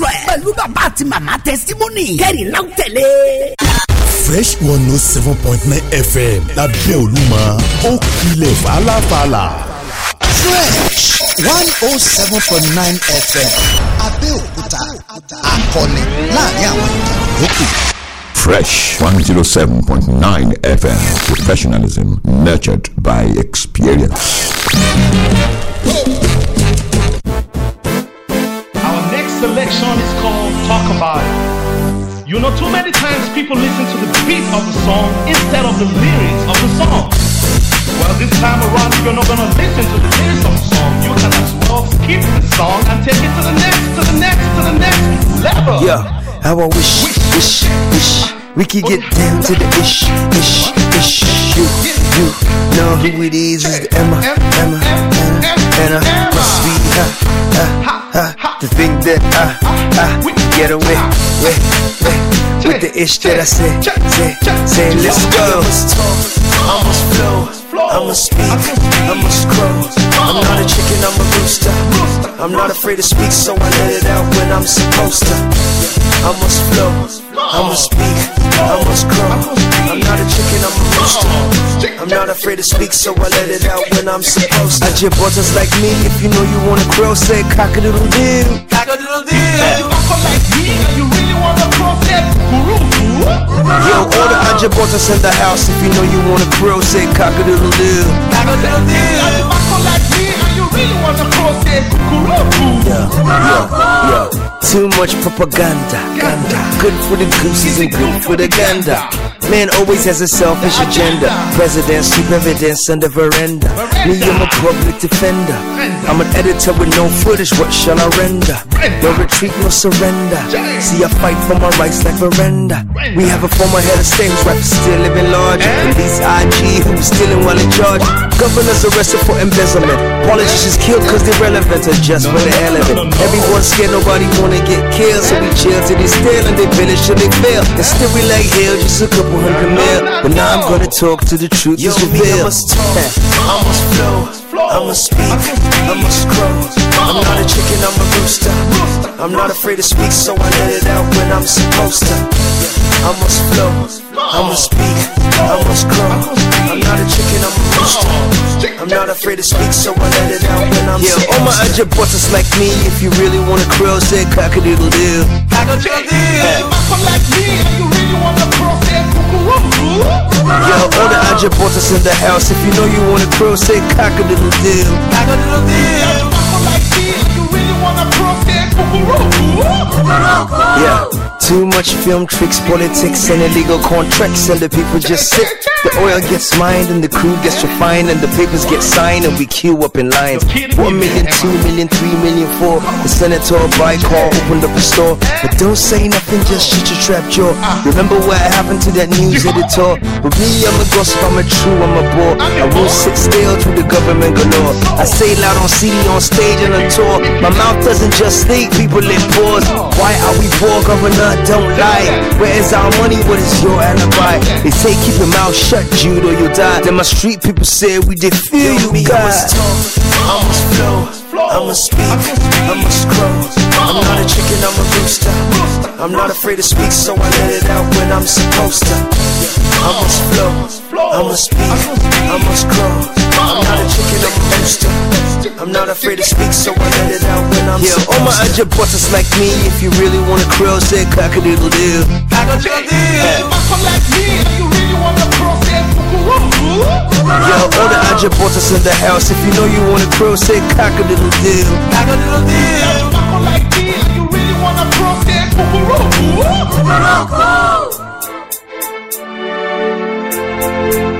pẹ̀lú bàbá àti màmá tẹsítímọ́nì kẹ́rì láwù tẹ̀lé. fresh one note oh seven point nine fm lábẹ́ olúmọ ó kilẹ̀ fàlàfàlà. fresh one oh seven point nine fm abẹ́òkúta akọni láàárín àwọn ìkànnì yòókù. Fresh 107.9 FM. Professionalism nurtured by experience. Selection is called Talk About It. You know, too many times people listen to the beat of the song instead of the lyrics of the song. Well, this time around, if you're not gonna listen to the lyrics of the song, you can as well skip the song and take it to the next, to the next, to the next level. Yeah, how I wish, wish, wish. We could get down to the ish, ish, ish. You, you know who it is, is the Emma, Emma, Emma, I must be ha. To think that I, I get away, way, way, with the ish that I say, say, say, let's go. I must flow, I must speak, I must grow. I'm not a chicken, I'm a rooster. I'm not afraid to speak, so I let it out when I'm supposed to. I must flow, I must speak, I must grow. I'm not a chicken, I'm a rooster. I'm not afraid to speak, so I let it out when I'm supposed to. I just like me, if you know you wanna grow, say cock a doodle doo. Cock a doodle doo. You like me, you really wanna cross that Yo, all the Ajabotas in the house. If you know you wanna grow, say cock-a-doodle doo. Cock-a-doodle doo. like me, and you really wanna cross that Yeah, yeah, yeah. Too much propaganda. Ganda. Good for the gooses and good for the gander. Man always has a selfish agenda. President, on the veranda. Me, I'm a public defender. I'm an editor with no footage. What shall I render? No retreat, no surrender. See, I fight for my rights like veranda. We have a former head of state who's still living large. Police IG who's stealing while in charge. Governors arrested for embezzlement. Politicians killed cause they're relevant. or Just for the hell of it. Everyone's scared, nobody wanna get killed. So we chill till they steal and they finish till they fail. And still we like hell, just a couple hundred mil. But now I'm gonna talk to the truth Yo, is revealed. I must talk, I must flow, I must speak, I must grow. I'm not a chicken, I'm a rooster. I'm not afraid to speak, so I let it out when I'm supposed to. I must flow, I must speak, I must grow. I'm not a chicken, I'm a rooster. I'm not afraid to speak, so I let it out when I'm yeah, supposed to. Yeah, all my other bosses like me, if you really wanna crow, say cock-a-doodle doo. Cock-a-doodle doo. You might like me, and you really wanna crow, Yo, all the Ajabotas in the house. If you know you wanna crow, say cock-a-doodle doo. Cock-a-doodle doo. You really wanna crow, say Yeah. Too much film tricks, politics, and illegal contracts, and the people just sit. The oil gets mined, and the crude gets refined, and the papers get signed, and we queue up in lines. One million, two million, three million, four. The senator by car opened up a store, but don't say nothing, just shut your trap jaw. Remember what happened to that news editor? But me, I'm a gossip, I'm a true, I'm a bore. I won't sit still through the government galore. I say loud on CD, on stage, and on tour. My mouth doesn't just speak, people in pause. Why are we poor, governor? don't lie. Where is our money? What is your alibi? They say keep your mouth shut, Jude, or you'll die. Then my street people say we did feel you, God. I must talk, I must flow, I must speak, I must grow. I'm not a chicken, I'm a rooster. I'm not afraid to speak, so I let it out when I'm supposed to. I must flow, I must speak, I must grow. I'm not a chicken, I'm a rooster. I'm not afraid to speak, so I let it out when I'm yeah, supposed all my other bosses like me, if you really wanna crow, say cock-a-doodle doo. Cock-a-doodle doo. You like me, if you really wanna crow, say Yo, all the other bosses in the house, if you know you wanna crow, say cock-a-doodle doo. Cock-a-doodle doo. Like me, if you really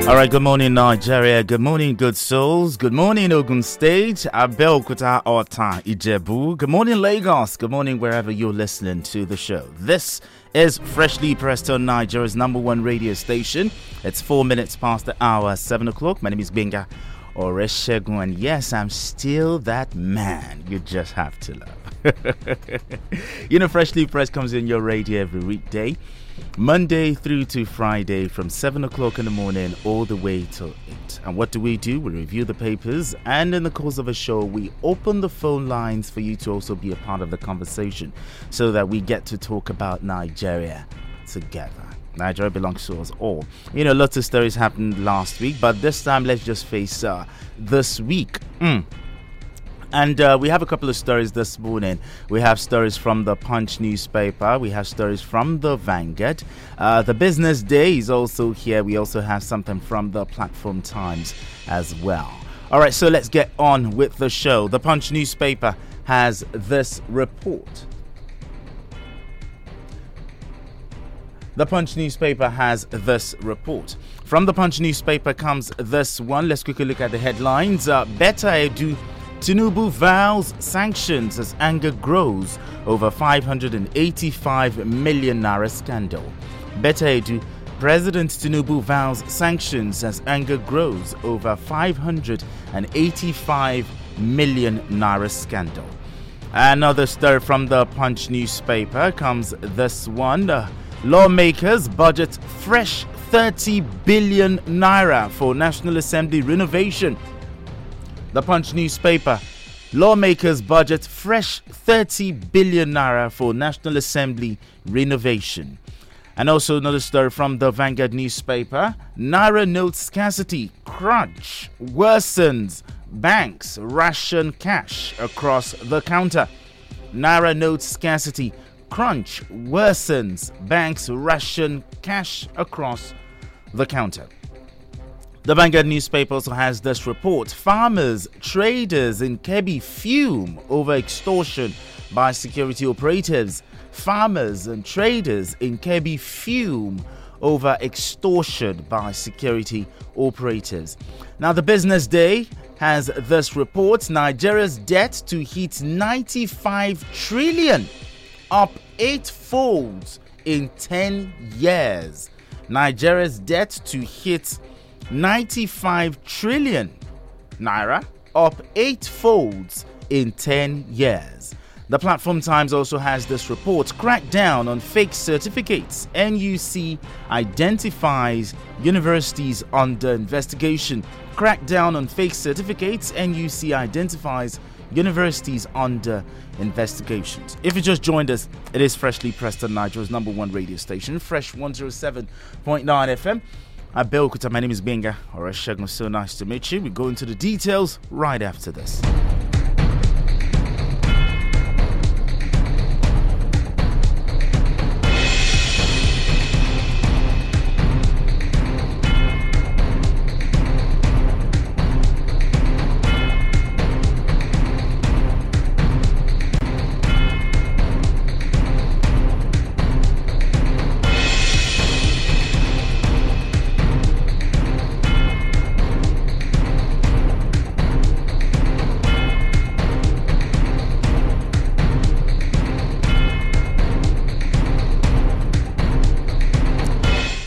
All right, good morning, Nigeria. Good morning, good souls. Good morning, Ogun State, Abeokuta, Ota, Ijebu. Good morning, Lagos. Good morning, wherever you're listening to the show. This is Freshly Pressed on Nigeria's number one radio station. It's four minutes past the hour, seven o'clock. My name is Benga Oreshegun, and yes, I'm still that man you just have to love. you know, Freshly Pressed comes in your radio every weekday, Monday through to Friday from 7 o'clock in the morning all the way till 8. And what do we do? We review the papers, and in the course of a show, we open the phone lines for you to also be a part of the conversation so that we get to talk about Nigeria together. Nigeria belongs to us all. You know, lots of stories happened last week, but this time let's just face uh, this week. Mm. And uh, we have a couple of stories this morning. We have stories from the Punch newspaper. We have stories from the Vanguard. Uh, the Business Day is also here. We also have something from the Platform Times as well. All right, so let's get on with the show. The Punch newspaper has this report. The Punch newspaper has this report. From the Punch newspaper comes this one. Let's quickly look at the headlines. Uh, Betta Edu Tinubu vows sanctions as anger grows over 585 million naira scandal. Betta Edu, President Tinubu vows sanctions as anger grows over 585 million naira scandal. Another story from the Punch newspaper comes this one. Lawmakers budget fresh 30 billion naira for National Assembly renovation. The Punch newspaper. Lawmakers budget fresh 30 billion naira for National Assembly renovation. And also another story from the Vanguard newspaper. Naira note scarcity crunch worsens banks ration cash across the counter. Naira note scarcity crunch worsens banks ration cash across the counter. The Vanguard newspaper also has this report. Farmers, traders in Kebbi fume over extortion by security operatives. Farmers and traders in Kebbi fume over extortion by security operatives. Now, the business day has this report Nigeria's debt to hit 95 trillion, up eightfold in 10 years. Nigeria's debt to hit 95 trillion naira, up eight folds in 10 years. The Platform Times also has this report crackdown on fake certificates. NUC identifies universities under investigation. Crackdown on fake certificates. NUC identifies universities under investigations. If you just joined us, it is Freshly Pressed on Nigeria's number one radio station, Fresh 107.9 FM. Abeokuta. My name is Benga or Shagun. So nice to meet you. We go into the details right after this.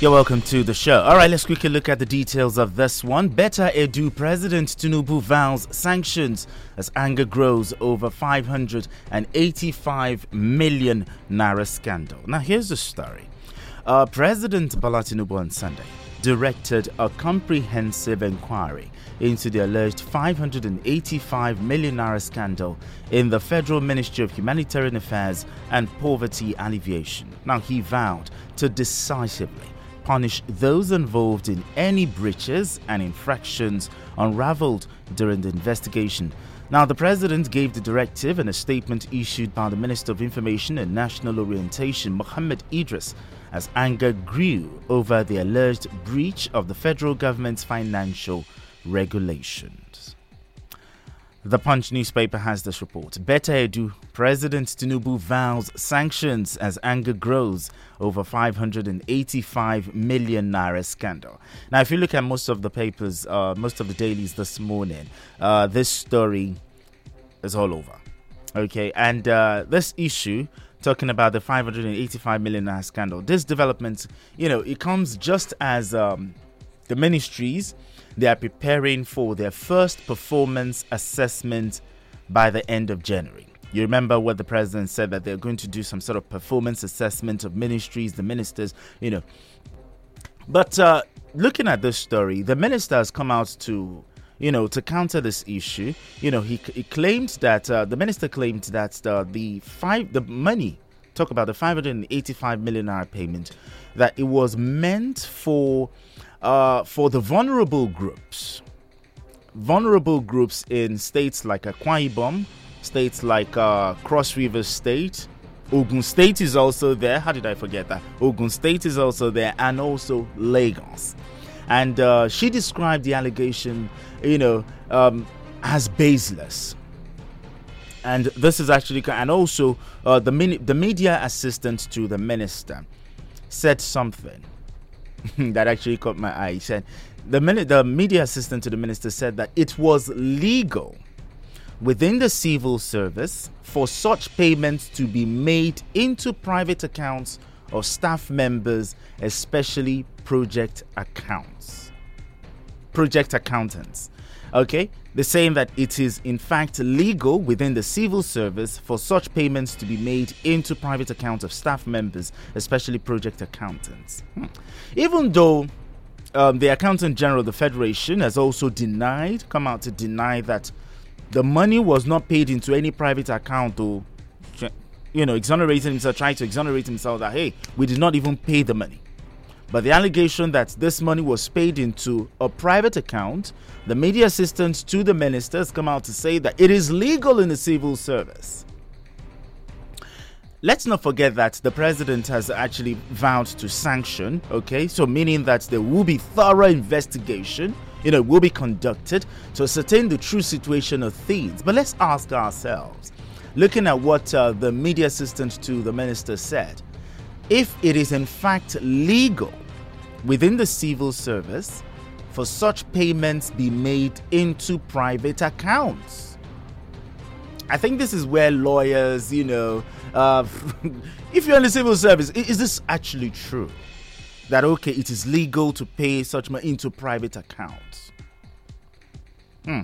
You're welcome to the show. All right, let's quickly look at the details of this one. Betta Edu President Tinubu vows sanctions as anger grows over 585 million naira scandal. Now, here's the story. Uh, President Bola Tinubu on Sunday directed a comprehensive inquiry into the alleged 585 million naira scandal in the Federal Ministry of Humanitarian Affairs and Poverty Alleviation. Now, he vowed to decisively punish those involved in any breaches and infractions unraveled during the investigation. Now, the president gave the directive in a statement issued by the Minister of Information and National Orientation, Mohammed Idris, as anger grew over the alleged breach of the federal government's financial regulations. The Punch newspaper has this report. Betta Edu, President Tinubu vows sanctions as anger grows over 585 million naira scandal. Now, if you look at most of the papers, uh, most of the dailies this morning, uh, this story is all over. Okay, and uh, this issue talking about the 585 million naira scandal. This development, you know, it comes just as um, the ministries they are preparing for their first performance assessment by the end of January. You remember what the president said that they're going to do some sort of performance assessment of ministries, the ministers, you know. But uh, looking at this story, the minister has come out to, you know, to counter this issue. You know, he, he claimed that uh, the minister claimed that uh, the five the money talk about the 585 million naira payment that it was meant for uh, for the vulnerable groups vulnerable groups in states like Akwa Ibom, states like uh, Cross River State, Ogun State is also there. How did I forget that? Ogun State is also there, and also Lagos. And uh, she described the allegation, you know, um, as baseless. And this is actually, and also uh, the the media assistant to the minister said something that actually caught my eye. He said, the, the media assistant to the minister said that it was legal within the civil service for such payments to be made into private accounts of staff members, especially project accounts. Project accountants. Okay? They're saying that it is in fact legal within the civil service for such payments to be made into private accounts of staff members, especially project accountants. Hmm. Even though um, the accountant general of the federation has also denied, come out to deny that the money was not paid into any private account or, you know, exonerating himself, trying to exonerate himself that, hey, we did not even pay the money. But the allegation that this money was paid into a private account, the media assistants to the ministers come out to say that it is legal in the civil service. Let's not forget that the president has actually vowed to sanction, okay? So, meaning that there will be thorough investigation, you know, will be conducted to ascertain the true situation of things. But let's ask ourselves, looking at what uh, the media assistant to the minister said, if it is in fact legal within the civil service for such payments be made into private accounts. I think this is where lawyers, you know, uh, if you're in the civil service, is this actually true? That okay, it is legal to pay such money into private accounts. Hmm.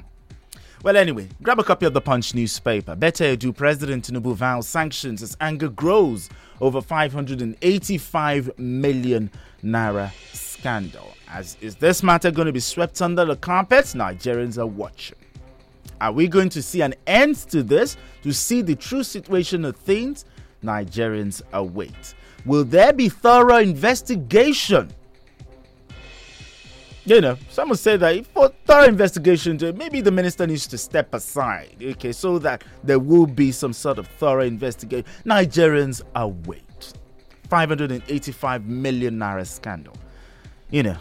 Well, anyway, grab a copy of the Punch newspaper. Betta Edu President Tinubu vows sanctions as anger grows over 585 million naira scandal. As is this matter going to be swept under the carpet? Nigerians are watching. Are we going to see an end to this? To see the true situation of things? Nigerians await. Will there be thorough investigation? You know, some will say that for thorough investigation, uh, maybe the minister needs to step aside, okay, so that there will be some sort of thorough investigation. Nigerians await. 585 million naira scandal. You know,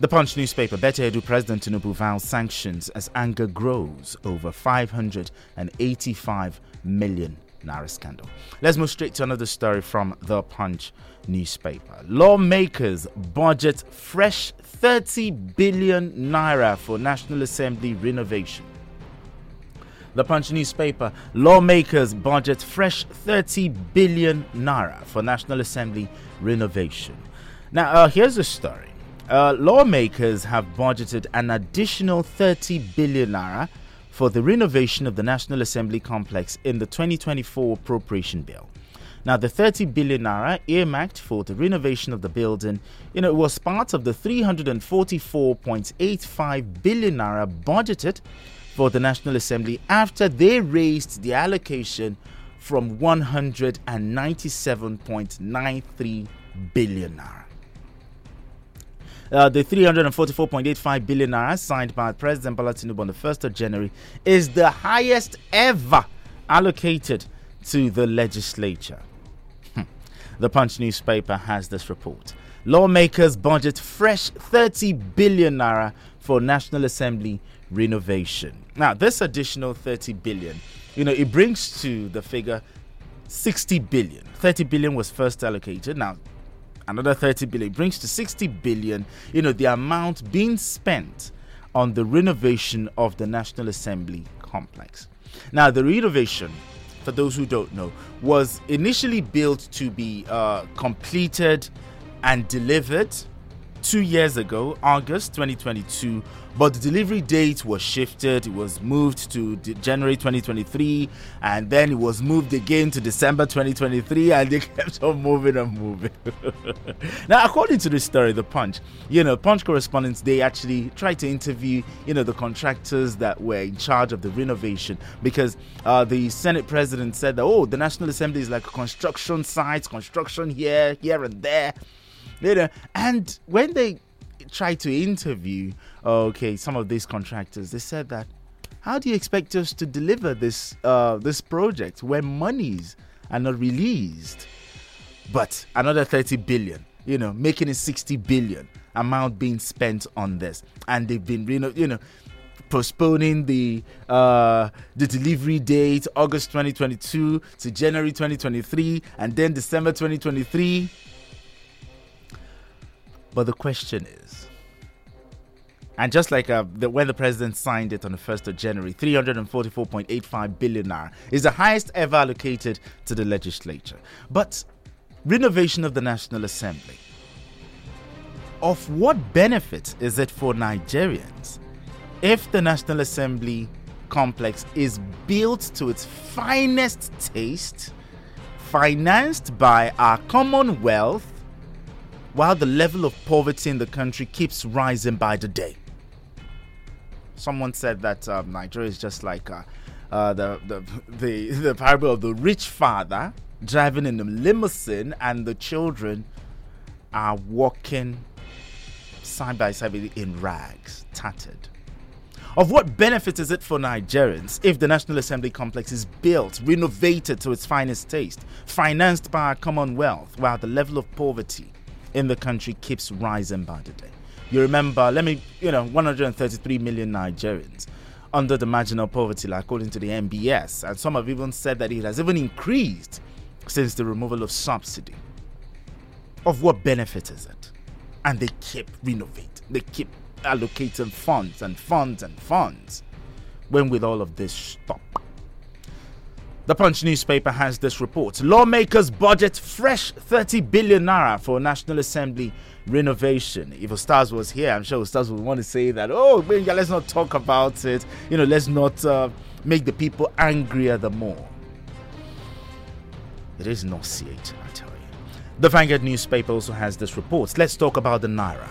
the Punch newspaper, Betta Edu President Tinubu vows sanctions as anger grows over 585 million naira scandal. Let's move straight to another story from the Punch newspaper. Lawmakers budget fresh 30 billion naira for National Assembly renovation. The Punch newspaper, lawmakers budget fresh 30 billion naira for National Assembly renovation. Now, uh, here's the story. Uh, lawmakers have budgeted an additional 30 billion naira for the renovation of the National Assembly complex in the 2024 appropriation bill. Now, the 30 billion naira earmarked for the renovation of the building, you know, was part of the 344.85 billion naira budgeted for the National Assembly after they raised the allocation from 197.93 billion naira. Uh, the 344.85 billion naira signed by President Bola Tinubu on the 1st of January is the highest ever allocated to the legislature. The Punch newspaper has this report. Lawmakers budget fresh 30 billion naira for National Assembly renovation. Now, this additional 30 billion, you know, it brings to the figure 60 billion. 30 billion was first allocated. Now, another 30 billion brings to 60 billion you know the amount being spent on the renovation of the national assembly complex now the renovation for those who don't know was initially built to be uh, completed and delivered two years ago, August 2022, but the delivery date was shifted. It was moved to January 2023, and then it was moved again to December 2023, and they kept on moving and moving. now, according to the story, the Punch, you know, Punch correspondents, they actually tried to interview, you know, the contractors that were in charge of the renovation because uh, the Senate president said that, oh, the National Assembly is like a construction site, construction here, here, and there. You know, and when they tried to interview, okay, some of these contractors, they said that, how do you expect us to deliver this uh, this project when monies are not released? But another 30 billion, you know, making it 60 billion amount being spent on this, and they've been, you know, you know postponing the uh, the delivery date August 2022 to January 2023 and then December 2023 but the question is, and just like uh, the, when the president signed it on the 1st of January, 344.85 billion naira is the highest ever allocated to the legislature. But renovation of the National Assembly, of what benefit is it for Nigerians if the National Assembly complex is built to its finest taste, financed by our Commonwealth, while the level of poverty in the country keeps rising by the day. Someone said that um, Nigeria is just like uh, uh, the, the, the, the parable of the rich father driving in a limousine and the children are walking side by side in rags, tattered. Of what benefit is it for Nigerians if the National Assembly complex is built, renovated to its finest taste, financed by our Commonwealth, while the level of poverty in the country keeps rising by the day. You remember, let me, you know, 133 million Nigerians under the marginal poverty line, according to the NBS. And some have even said that it has even increased since the removal of subsidy. Of what benefit is it? And they keep renovating, they keep allocating funds and funds and funds. When will all of this stop? The Punch newspaper has this report. Lawmakers budget fresh 30 billion naira for National Assembly renovation. If Stars was here, I'm sure Stars would want to say that, oh, Benja, let's not talk about it. You know, let's not uh, make the people angrier the more. It is nauseating, I tell you. The Vanguard newspaper also has this report. Let's talk about the Naira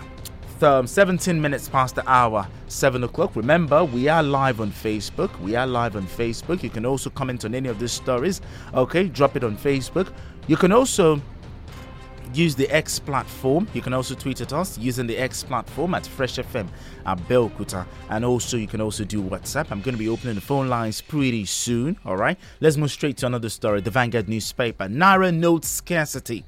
um, 17 minutes past the hour, 7 o'clock. Remember, we are live on Facebook. We are live on Facebook. You can also comment on any of these stories. Okay, drop it on Facebook. You can also use the X platform. You can also tweet at us using the X platform at Fresh FM at Belkuta. And also, you can also do WhatsApp. I'm going to be opening the phone lines pretty soon. All right, let's move straight to another story. The Vanguard newspaper Naira note scarcity.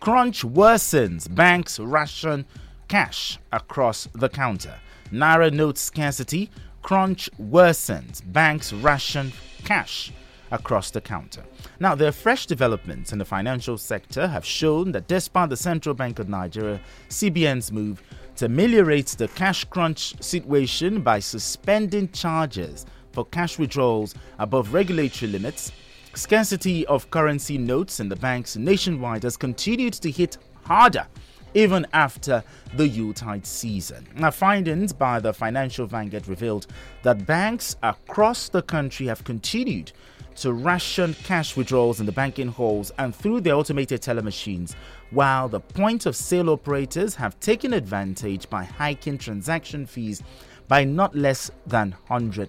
Crunch worsens. Banks ration cash across the counter. Naira note scarcity, crunch worsens, banks ration cash across the counter. Now, the fresh developments in the financial sector have shown that despite the Central Bank of Nigeria, CBN's move to ameliorate the cash crunch situation by suspending charges for cash withdrawals above regulatory limits, scarcity of currency notes in the banks nationwide has continued to hit harder even after the Yuletide season. Now, findings by the Financial Vanguard revealed that banks across the country have continued to ration cash withdrawals in the banking halls and through their automated teller machines, while the point of sale operators have taken advantage by hiking transaction fees by not less than 100%.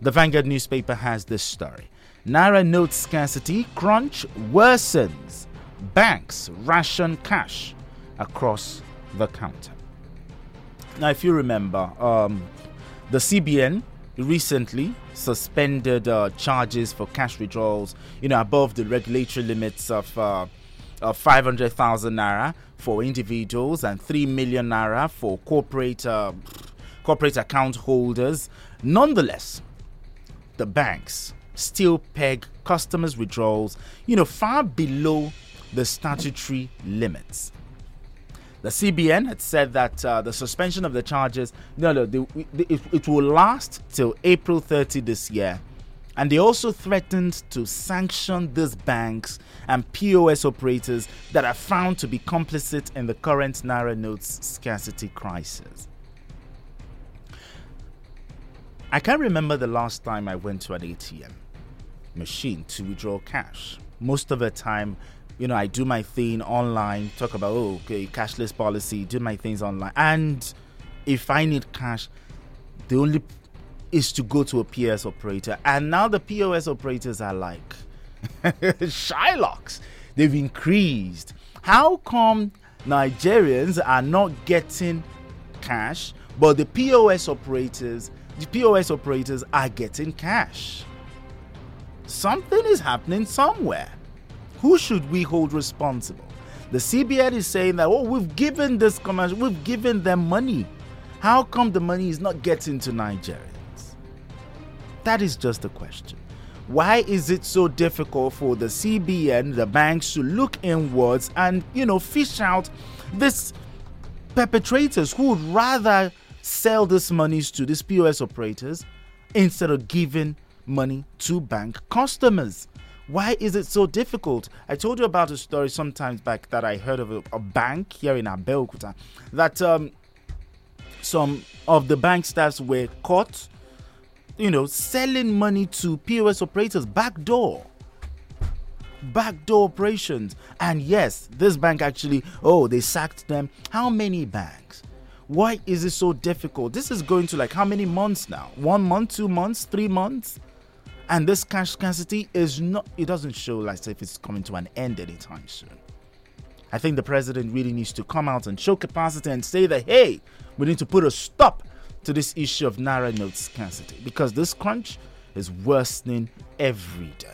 The Vanguard newspaper has this story. Naira note scarcity crunch worsens banks ration cash across the counter. Now, if you remember, um, the CBN recently suspended uh, charges for cash withdrawals, you know, above the regulatory limits of, uh, of 500,000 naira for individuals and 3 million naira for corporate uh, corporate account holders. Nonetheless, the banks still peg customers' withdrawals, you know, far below the statutory limits. The CBN had said that uh, the suspension of the charges, no, no, the, it, it will last till April 30 this year, And they also threatened to sanction these banks and POS operators that are found to be complicit in the current Naira notes scarcity crisis. I can't remember the last time I went to an ATM machine to withdraw cash. Most of the time, you know, I do my thing online, talk about, oh, okay, cashless policy, do my things online. And if I need cash, the only is to go to a POS operator. And now the POS operators are like Shylocks. They've increased. How come Nigerians are not getting cash, but the POS operators, the POS operators are getting cash? Something is happening somewhere. Who should we hold responsible? The CBN is saying that, oh, we've given this commercial, we've given them money. How come the money is not getting to Nigerians? That is just a question. Why is it so difficult for the CBN, the banks, to look inwards and, you know, fish out these perpetrators who would rather sell these monies to these POS operators instead of giving money to bank customers? Why is it so difficult? I told you about a story sometimes back that I heard of a, a bank here in Abeokuta that um, some of the bank staffs were caught, you know, selling money to POS operators backdoor. Backdoor operations. And yes, this bank actually, oh, they sacked them. How many banks? Why is it so difficult? This is going to like how many months now? One month, two months, three months? And this cash scarcity is not, it doesn't show like if it's coming to an end anytime soon. I think the president really needs to come out and show capacity and say that, hey, we need to put a stop to this issue of Naira note scarcity because this crunch is worsening every day.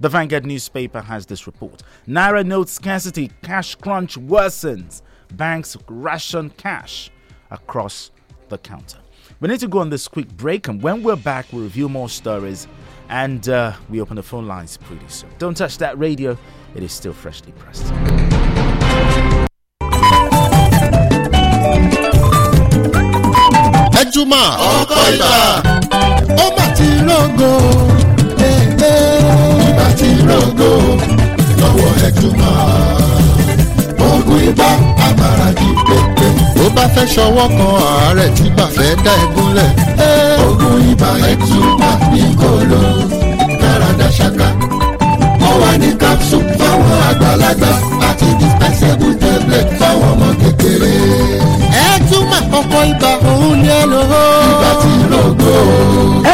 The Vanguard newspaper has this report. Naira note scarcity, cash crunch worsens. Banks ration cash across the counter. We need to go on this quick break, and when we're back, we'll review more stories and uh, we open the phone lines pretty soon. Don't touch that radio, it is still freshly pressed. ẹjúmọ́ ọkọ ti rògo ibà ti rògo lọ́wọ́ ibà pépé ó bá fẹ́ ṣọwọ́ kan àárẹ̀ tí bá fẹ́ dá ẹ gúnlẹ̀ oògùn ibà ẹjúmọ́ ní kòló dáradá ṣáká ó wà ní capsule fáwọn àgbàlagbà àti dispensable tablet fáwọn ọmọ kékeré. Ẹjúmọ́ ọkọ ibà òun ni ẹ lò ó. Ibà ti rògo.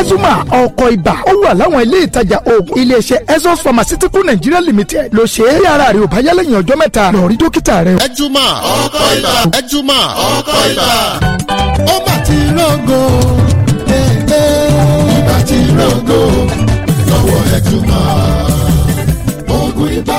Ezuma ọkọ̀ ibà ó wà láwọn ilé ìtajà oògùn iléeṣẹ́ Ezos Pharmaceutical Nigeria Limited ló ṣe é. Bí ara rẹ̀ ò bá yá lẹ́yìn ọjọ́ mẹ́ta lọ rí dókítà rẹ̀. ẹjúmọ́ ọkọ ibà. Ẹjúmọ́ ọkọ ibà. Ó bá ti rògo ibà ti rògo lọ́wọ́ ẹjúmọ́ oògùn ibà.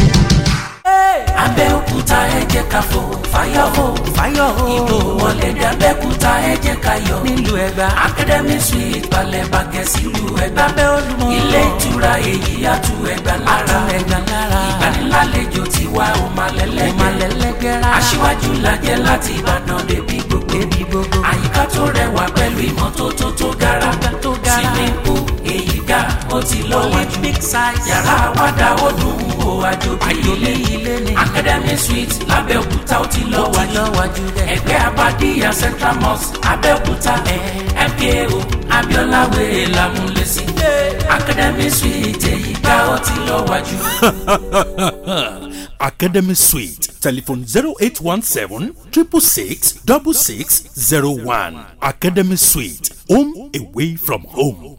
Abẹ́òkúta ẹ jẹ́ ká fò fáyọ̀ hó fáyọ̀ hó ìbò wọlé dé Abẹ́òkúta ẹ jẹ́ ká yọ̀. Nílùú Ẹ̀gbá. Academy suite balẹ̀ bàgẹ́ sílùú Ẹ̀gbá. Lábẹ́ Olúmọ. Ilé ìtura èyí àtú Ẹ̀gbá lára. Ẹ̀gbá lára. Ìgbanilálejò tiwa ò má lẹ́lẹ́gẹ́rẹ́ aṣíwájú lajẹ́ láti Ìbàdàn débi gbogbo. Àyíká tó rẹwà pẹ̀lú ìmọ́tótó tó gara ó ti lọ́wọ́ jù yàrá àwàdà ó dùn gbogbo àjò bí ilé academy suite lábẹ́òkúta ó ti lọ wájú ẹgbẹ́ abadíyà central mosque abẹ́òkúta mko abiola wèrè lámúlẹ́sí academy suite èyí ó ti lọ wájú. Academy Suite. Telephone 0817 666 6601. Academy Suite. Home away from home.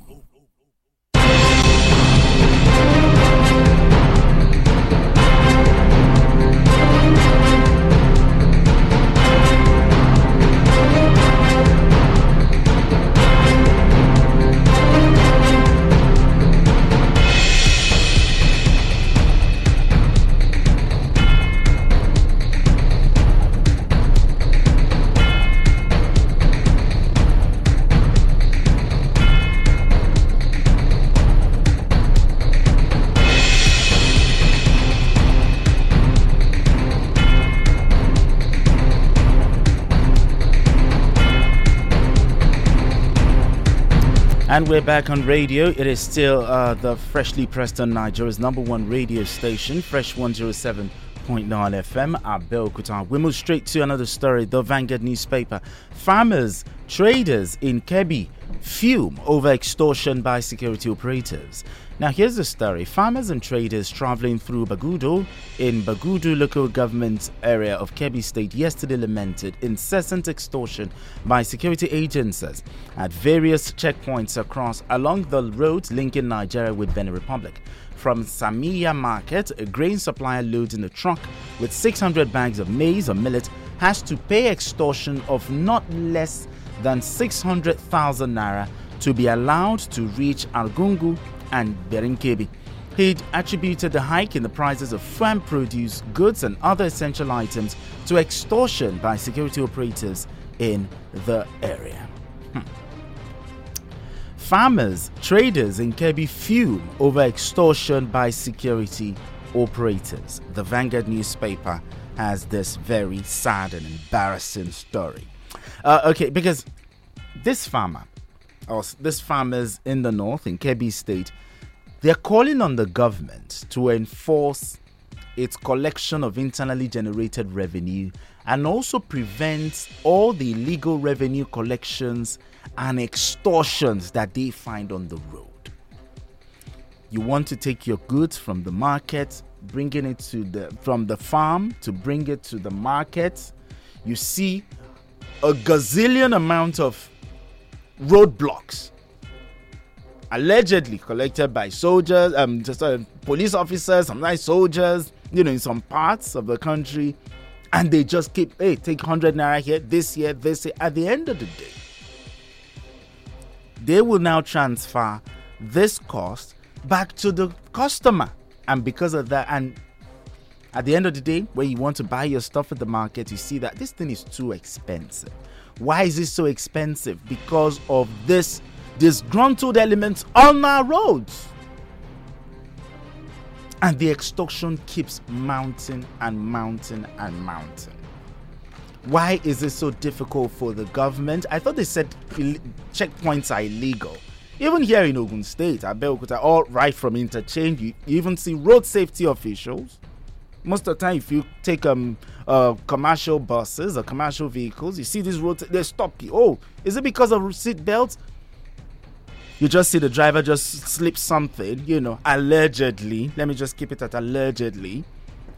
And we're back on radio. It is still uh, the freshly pressed on Nigeria's number one radio station, Fresh 107.9 FM, Abeokuta. We move straight to another story. The Vanguard newspaper. Farmers, traders in Kebbi fume over extortion by security operators. Now, here's the story. Farmers and traders traveling through Bagudo in Bagudo local government area of Kebbi State yesterday lamented incessant extortion by security agencies at various checkpoints across along the road linking Nigeria with Benin Republic. From Samiya Market, a grain supplier loading a truck with 600 bags of maize or millet has to pay extortion of not less than 600,000 naira to be allowed to reach Argungu and Birnin Kebbi. He'd attributed the hike in the prices of farm produce, goods, and other essential items to extortion by security operators in the area. Hmm. Farmers, traders in Kebbi fume over extortion by security operators. The Vanguard newspaper has this very sad and embarrassing story. Uh, okay, because this farmer, or this farmers in the north in Kebbi State, they're calling on the government to enforce its collection of internally generated revenue and also prevent all the illegal revenue collections and extortions that they find on the road. You want to take your goods from the market, bringing it to the from the farm to bring it to the market. You see a gazillion amount of roadblocks allegedly collected by soldiers, um, just uh, police officers, sometimes soldiers, you know, in some parts of the country, and they just keep, hey, take 100 naira here, this year, this year. At the end of the day, they will now transfer this cost back to the customer, and because of that, and at the end of the day, when you want to buy your stuff at the market, you see that this thing is too expensive. Why is it so expensive? Because of this disgruntled elements on our roads. And the extortion keeps mounting and mounting and mounting. Why is it so difficult for the government? I thought they said checkpoints are illegal. Even here in Ogun State, Abeokuta, all right from interchange, you even see road safety officials. Most of the time, if you take um uh, commercial buses or commercial vehicles, you see these roads, they stop you. Oh, is it because of seat belts? you just see the driver just slip something, you know, allegedly. Let me just keep it at allegedly,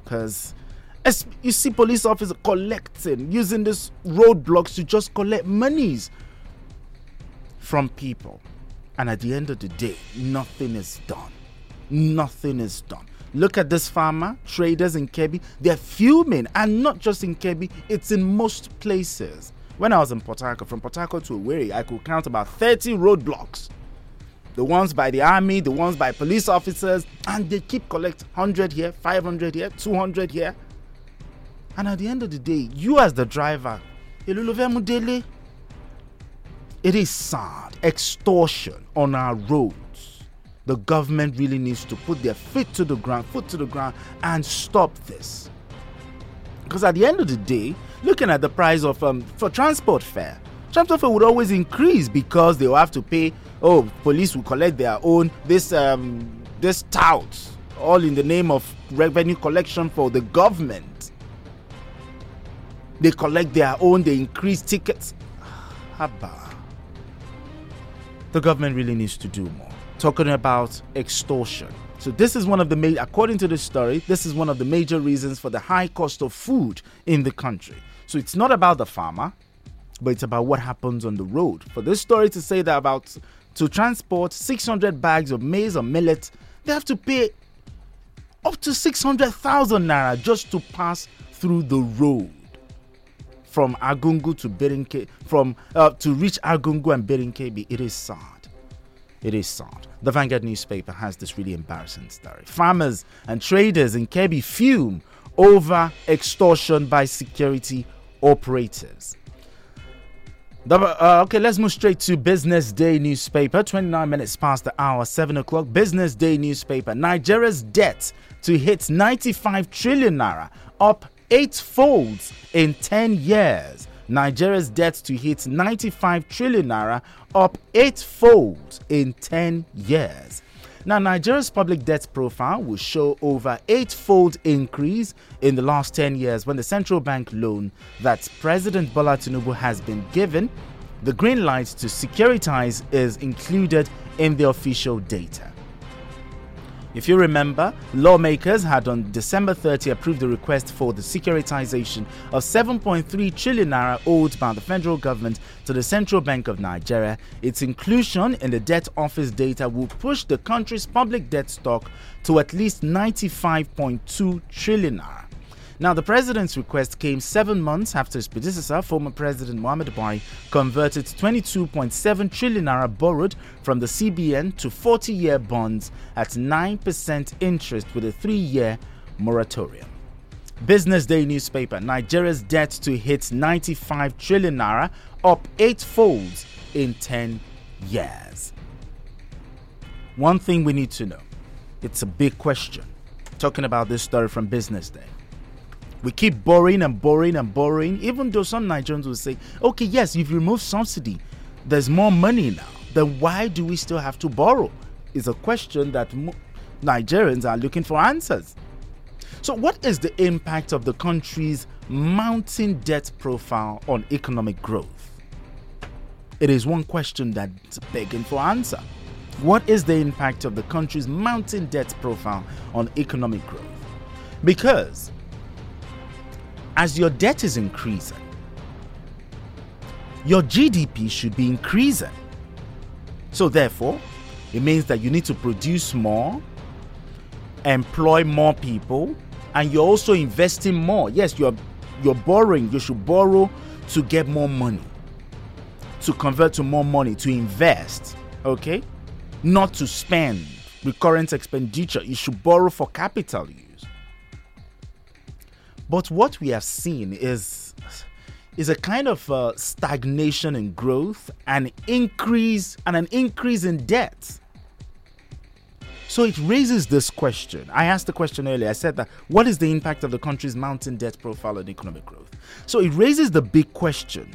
because you see police officers collecting, using these roadblocks to just collect monies from people, and at the end of the day, nothing is done. Nothing is done. Look at this farmer, traders in Kebbi, they're fuming, and not just in Kebbi, it's in most places. When I was in Port Harcourt, from Port Harcourt to Owerri, I could count about 30 roadblocks the ones by the army, the ones by police officers, and they keep collect 100 here, 500 here, 200 here. And at the end of the day, you as the driver, it is sad. Extortion on our roads. The government really needs to put their feet to the ground, foot to the ground, and stop this. Because at the end of the day, looking at the price of um, for transport fare, transport fare would always increase because they will have to pay oh police will collect their own this um this tout all in the name of revenue collection for the government. They collect their own, they increase tickets. Haba. The government really needs to do more. Talking about extortion. So this is one of the main, according to the story, this is one of the major reasons for the high cost of food in the country. So it's not about the farmer, but it's about what happens on the road. For this story to say that about to transport 600 bags of maize or millet, they have to pay up to 600,000 naira just to pass through the road from Argungu to Berinke, from uh, to reach Argungu and Birnin Kebbi. It is sad. It is sad. The Vanguard newspaper has this really embarrassing story. Farmers and traders in Kebbi fume over extortion by security operators. The, uh, okay, let's move straight to Business Day newspaper. 29 minutes past the hour, 7 o'clock. Business Day newspaper. Nigeria's debt to hit 95 trillion naira, up eight folds in 10 years. Nigeria's debt to hit 95 trillion naira, up eight folds in 10 years. Now, Nigeria's public debt profile will show over eight-fold increase in the last 10 years when the central bank loan that President Bola Tinubu has been given, the green light to securitize is included in the official data. If you remember, lawmakers had on December 30 approved the request for the securitization of 7.3 trillion naira owed by the federal government to the Central Bank of Nigeria. Its inclusion in the debt office data will push the country's public debt stock to at least 95.2 trillion naira. Now, the president's request came seven months after his predecessor, former President Muhammad Buhari, converted 22.7 trillion naira borrowed from the CBN to 40-year bonds at 9% interest with a three-year moratorium. Business Day newspaper: Nigeria's debt to hit 95 trillion naira, up eight folds in 10 years. One thing we need to know: it's a big question. Talking about this story from Business Day. We keep borrowing and borrowing and borrowing, even though some Nigerians will say, okay, yes, you've removed subsidy, there's more money now. Then why do we still have to borrow? Is a question that Nigerians are looking for answers. So, what is the impact of the country's mounting debt profile on economic growth? It is one question that's begging for answer. What is the impact of the country's mounting debt profile on economic growth? Because as your debt is increasing, your GDP should be increasing. So, therefore, it means that you need to produce more, employ more people, and you're also investing more. Yes, you're you're borrowing. You should borrow to get more money, to convert to more money, to invest. Okay, not to spend recurrent expenditure. You should borrow for capital. But what we have seen is is a kind of uh, stagnation in growth, an increase and an increase in debt. So it raises this question. I asked the question earlier. I said that what is the impact of the country's mounting debt profile on economic growth? So it raises the big question.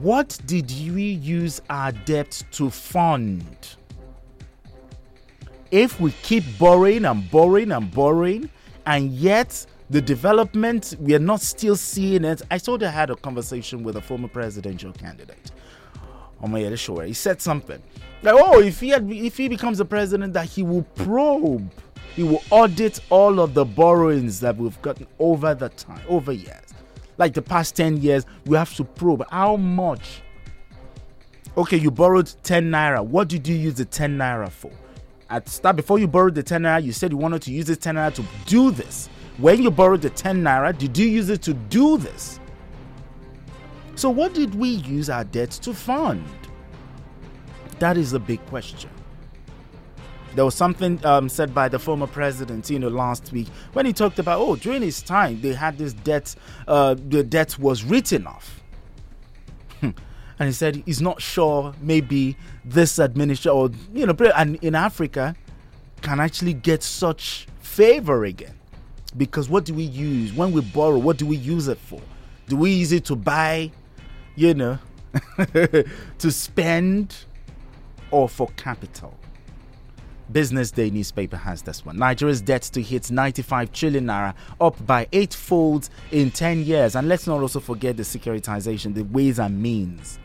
What did we use our debt to fund? If we keep borrowing and borrowing and borrowing, and yet the development we are not still seeing it. I sort of had a conversation with a former presidential candidate. Omoyele Sowore. He said something like, "Oh, if he had, if he becomes the president, that he will probe, he will audit all of the borrowings that we've gotten over the time, over years, like the past ten years. We have to probe how much. Okay, you borrowed ten naira. What did you use the ten naira for? At start before you borrowed the ten naira, you said you wanted to use the ten naira to do this." When you borrowed the 10 naira, did you use it to do this? So, what did we use our debt to fund? That is a big question. There was something um, said by the former president, you know, last week when he talked about, oh, during his time they had this debt, uh, the debt was written off, and he said he's not sure maybe this administration or you know, and in Africa can actually get such favor again. Because what do we use when we borrow? What do we use it for? Do we use it to buy, you know, to spend, or for capital? Business Day newspaper has this one. Nigeria's debt to hit 95 trillion naira, up by eight folds in 10 years. And let's not also forget the securitization, the ways and means.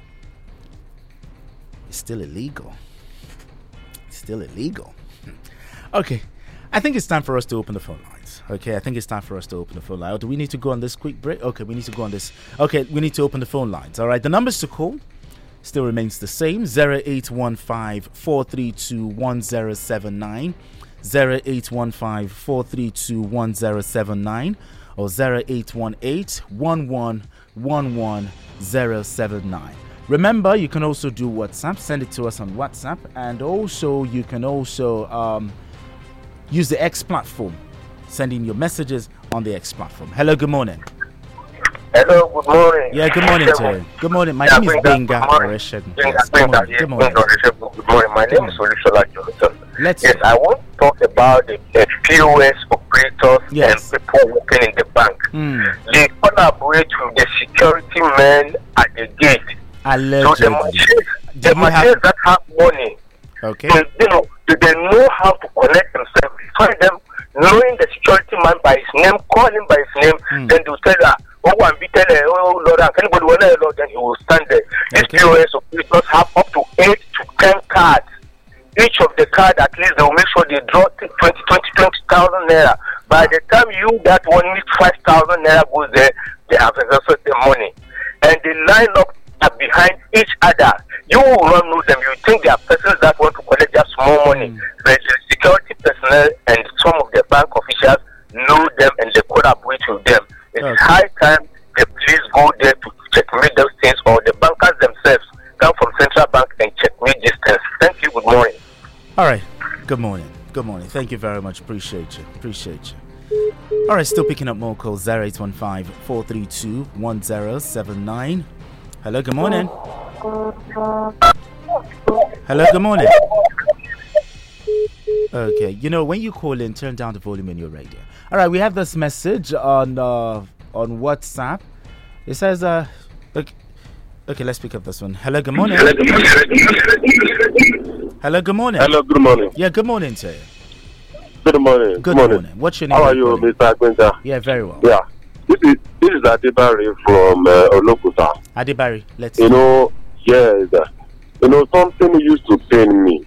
It's still illegal. It's still illegal. Okay, I think it's time for us to open the phone lines. Okay, I think it's time for us to open the phone line. Or do we need to go on this quick break? Okay, we need to go on this. Okay, we need to open the phone lines. All right, the numbers to call still remains the same 0815 432 1079, 0815 432 1079, or 0818 1111079. Remember, you can also do WhatsApp. Send it to us on WhatsApp, and also you can also um, use the X platform. Sending your messages on the X platform. Hello, good morning. Hello, good morning. Yeah, good morning to you. Good morning. My Yeah, name is Benga. Good morning. Oreshegun. Yes, Good morning. Good morning. Benga Oreshegun. Good morning. My name is Olushola. Let's yes, I want to talk about the, the POS operators and people working in the bank. Hmm. They collaborate with the security men at the gate. So the Allegedly. machines, the you have- machines that have money, Okay. they, you know, they, they know how to connect themselves. Find them, knowing the security man by his name, call him by his name, Hmm. then they'll tell her, oh, one be tell her, oh, Lord, if anybody want to Lord, then he will stand there. These POS operators have up to 8 to 10 cards. Each of the card, at least, they will make sure they draw 20, 20, 20,000 naira. By the time you, that one needs 5,000 naira goes there, they have exhausted the money. And they line up behind each other. You will not know them. You think they are persons that want to collect just small money. But the security personnel and some of the bank officials know them and they collaborate with them. It's high time the police go there to checkmate those things or the bankers themselves come from central bank and checkmate these things. Thank you. Good morning. All right. Good morning. Good morning. Thank you very much. Appreciate you. Appreciate you. All right. Still picking up more calls 0815 432 1079. Hello. Good morning. Hello. Good morning. Okay. You know, when you call in, turn down the volume in your radio. All right. We have this message on uh, on WhatsApp. It says, uh, okay, okay, let's pick up this one. Hello. Good morning. Hello. Good morning. Hello, good morning. Hello, good morning. Yeah, good morning to you. Good morning. Good morning. What's your name? How are you, Mr. Agbenda? Yeah, very well. Yeah. This is this is Adebari from uh, Olokuta. Adibari, let's. You know, yes. uh, You know, something used to pain me.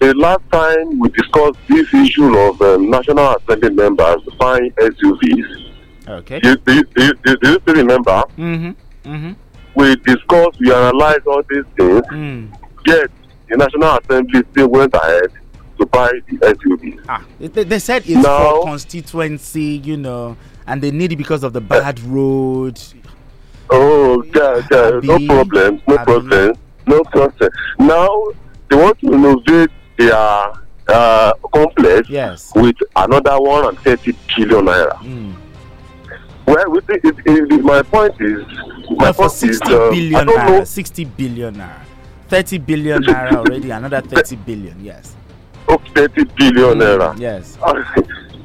The last time we discussed this issue of um, National Assembly members buying SUVs, Okay. do, you- do, you- do, you- do, you- do you still remember? Mm-hmm. Mm-hmm. We discussed, we analyzed all these things, Mm. yet the National Assembly still went ahead to buy the SUVs. Ah, they, they said it's Now- for constituency, you know, and they need it because of the bad road. Oh, yeah, yeah, no problem, no problem, no problem. Now they want to innovate their uh, complex Yes. with another one and thirty billion naira. Mm. Well, it, it, it, my point is, my Well, for point is, 60 uh, I billion don't know. naira, 60 billion naira, 30 billion naira already, another 30 billion, yes. Up 30 billion naira. Yes.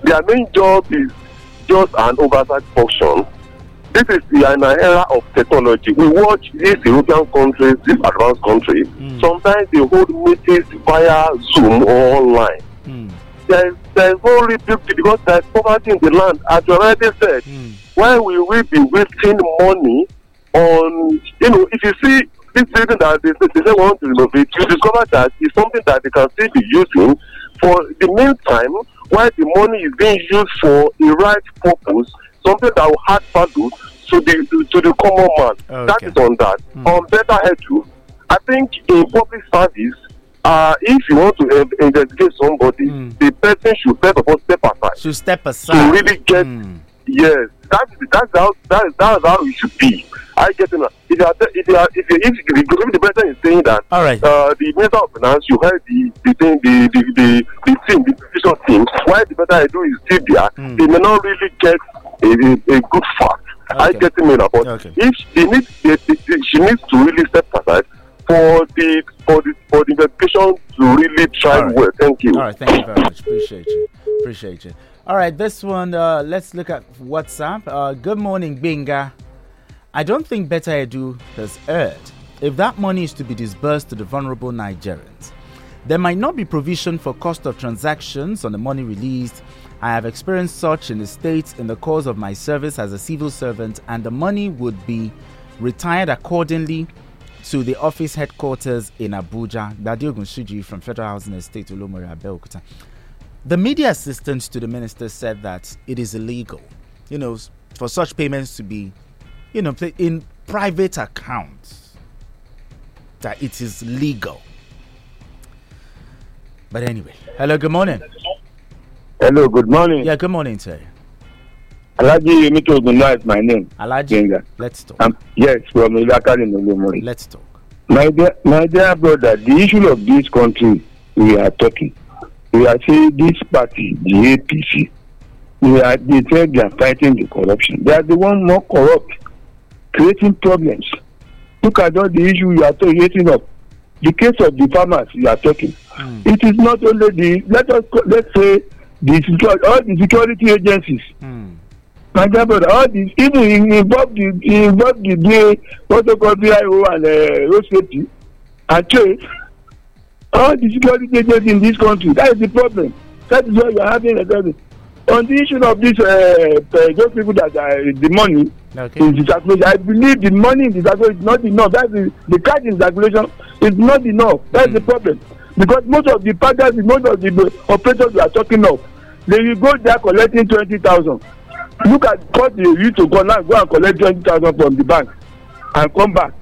Their main job is just an oversight function. This is the in an era of technology. We watch these European countries, these advanced countries. Sometimes they hold meetings via Zoom or online. There is, there is no beauty because there is poverty in the land. As you already said, why will we be wasting money on, you know, if you see this building that they, they say want to innovate, you discover that it's something that they can still be using for the meantime while the money is being used for the right purpose, something that will add value to the to, the common man. That is on that. On better head too, I think in public service, uh, if you want to uh, investigate somebody, the person should first of all step aside. Should step aside To really get yes, that's that's how that is that's how it should be. I get it. now. If you are if you are if you, if, if, if the person is saying that, all right, uh, the minister of finance, you heard the the thing, the the the, the team, the decision team. Why the Betta Edu is still there. They may not really get a, a, a good fact. I get it, now, but if she needs, she needs to really step aside for the for the for the investigation to really try well. Thank you. All right, thank you very much. Appreciate you. Appreciate you. All right, this one, uh, let's look at WhatsApp. Uh, good morning, Benga. I don't think Betta Edu has erred. If that money is to be disbursed to the vulnerable Nigerians, There might not be provision for cost of transactions on the money released. I have experienced such in the States in the course of my service as a civil servant, and the money would be retired accordingly to the office headquarters in Abuja. Dadiogun Suji from Federal Housing Estate, Olomori Abeokuta. The media assistant to the minister said that it is illegal, you know, for such payments to be, you know, in private accounts. That it is legal. But anyway, hello, good morning. Hello, good morning. Yeah, good morning, sir. Alaji Yemito Ogunla is my name. Alaji, Jenga. let's talk. Um, yes, from Ilakari Nolomori. Let's talk. My dear, my dear brother, the issue of this country we are talking, we are saying this party, the APC, we are, they say they are fighting the corruption. They are the one more corrupt, creating problems. Look at all the issue you are talking of. The case of the farmers you are talking. Mm. It is not only the, let us, let's say, the all the security agencies. Mm my dear brother all this even involve the involve the day protocol vio and uh, road safety and trade all the security agents in this country that is the problem that is why you are having a problem on the issue of this uh, uh, those people that are the money okay. in the circulation i believe the money in the circulation is not enough. That is the cash in circulation is not enough. That is mm. the problem. Because most of the packers most of the operators we are talking of they will go there collecting twenty thousand. Look at what they used to go now go and collect twenty thousand from the bank and come back.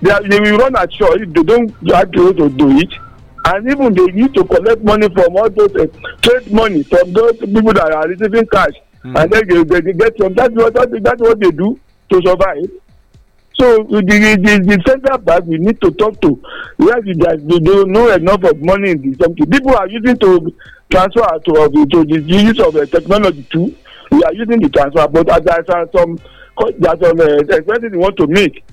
They are they will run ashore if they don't have to to do it. And even they need to collect money from all those uh, trade money from those people that are receiving cash mm. and then they, they, they get some that's what that's that's what they do to survive so the the the central bank we need to talk to yes they, they don't know enough of money in the something people are using to transfer to to the use of uh, technology too we are using the transfer but as there are some there are some uh, expenses you want to make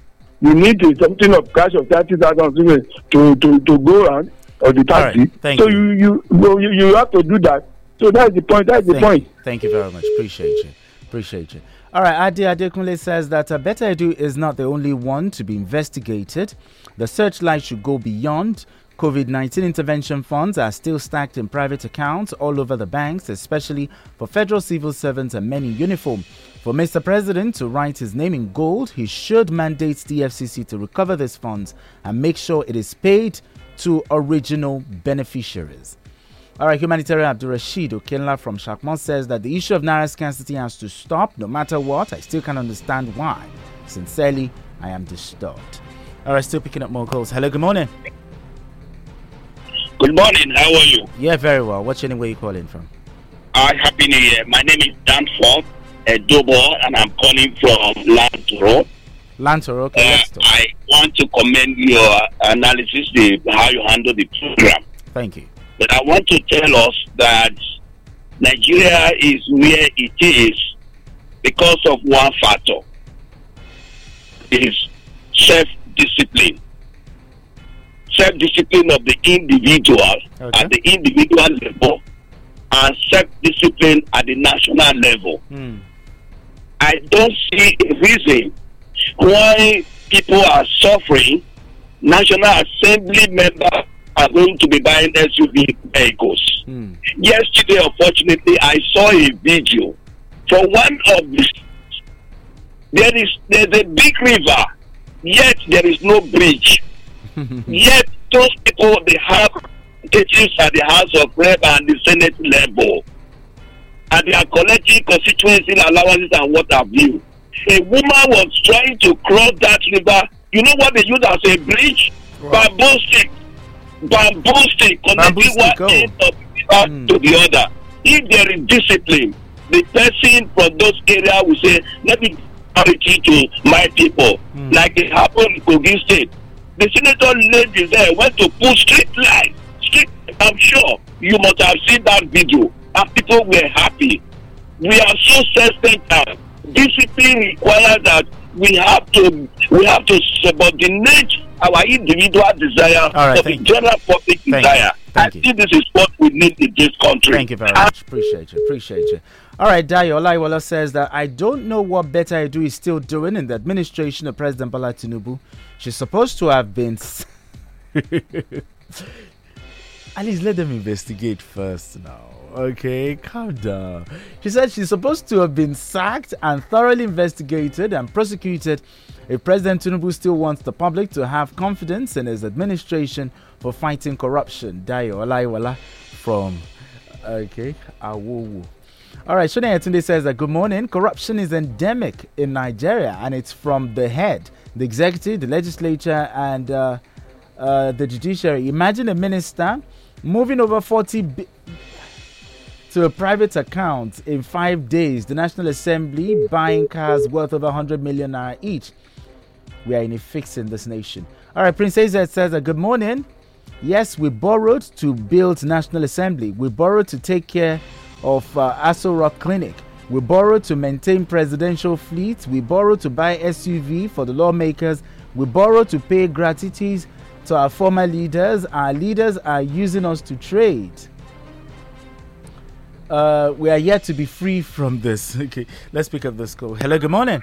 you need uh, something of cash of thirty thousand to to to go around or the taxi right, so you. You, you you have to do that so that's the point that's the thank point. Thank you very much appreciate you appreciate you. All right, Adi Adekunle says that uh, Betta Edu is not the only one to be investigated. The searchlight should go beyond COVID 19 intervention funds are still stacked in private accounts all over the banks, especially for federal civil servants and men in uniform. For Mr. President to write his name in gold, he should mandate the FCC to recover these funds and make sure it is paid to original beneficiaries. All right, humanitarian Abdul Rashid Okenla from Shakmon says that the issue of Naira scarcity has to stop no matter what. I still can't understand why. Sincerely, I am disturbed. All right, still picking up more calls. Hello, good morning. Good morning. How are you? Yeah, very well. What's your name? Where you calling from? Uh, happy New Year. My name is Dan Ford, a double, and I'm calling from Lantoro. Lantoro, okay. Uh, I want to commend your analysis, the, how you handle the program. Thank you. But I want to tell us that Nigeria is where it is because of one factor. Is self-discipline self discipline of the individual okay. at the individual level and self discipline at the national level. Mm. I don't see a reason why people are suffering. National Assembly members are going to be buying SUV vehicles. Mm. Yesterday, unfortunately, I saw a video for one of the. There is there's a big river, yet there is no bridge. Yet those people they have cases at the House of Rep and the Senate level, and they are collecting constituency allowances and what have you. A woman was trying to cross that river. You know what they use as a bridge? Wow. Bamboo stick. Bamboo stick connecting one end of the river mm. to the other. If there is discipline, the person from those areas will say, let me priority to my people. Mm. Like it happened in Kogi State the senator lady there went to put street line i'm sure you must have seen that video and people were happy we are so self-centered discipline requires that we have to we have to subordinate our individual desire right, the general public thank desire. You. Thank I you. think this is what we need in this country. Thank you very much. Appreciate you. Appreciate you. All right, Dayo Olaiwola says that I don't know what Betta Edu is still doing in the administration of President Bola Tinubu. She's supposed to have been. At least let them investigate first now. Okay, calm down. She said she's supposed to have been sacked and thoroughly investigated and prosecuted if President Tinubu still wants the public to have confidence in his administration for fighting corruption. Dayo Olaiwala from okay, Awowo. All right, Shone Etunde says that good morning. Corruption is endemic in Nigeria and it's from the head, the executive, the legislature, and uh, uh, the judiciary. Imagine a minister moving over 40 bi- to a private account in five days. The National Assembly buying cars worth over 100 million naira each. We are in a fix in this nation. All right, Princess says that good morning. Yes, we borrowed to build National Assembly. We borrowed to take care of uh, Aso Rock Clinic. We borrowed to maintain presidential fleet. We borrowed to buy SUV for the lawmakers. We borrowed to pay gratuities to our former leaders. Our leaders are using us to trade. Uh, we are yet to be free from this. Okay, let's pick up this call. Hello, good morning.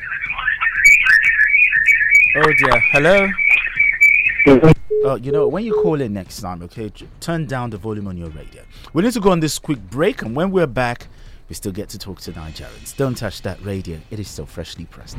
Oh dear. Hello. Oh, you know, when you call in next time, okay, turn down the volume on your radio. We need to go on this quick break, and when we're back, we still get to talk to Nigerians. Don't touch that radio; it is still freshly pressed.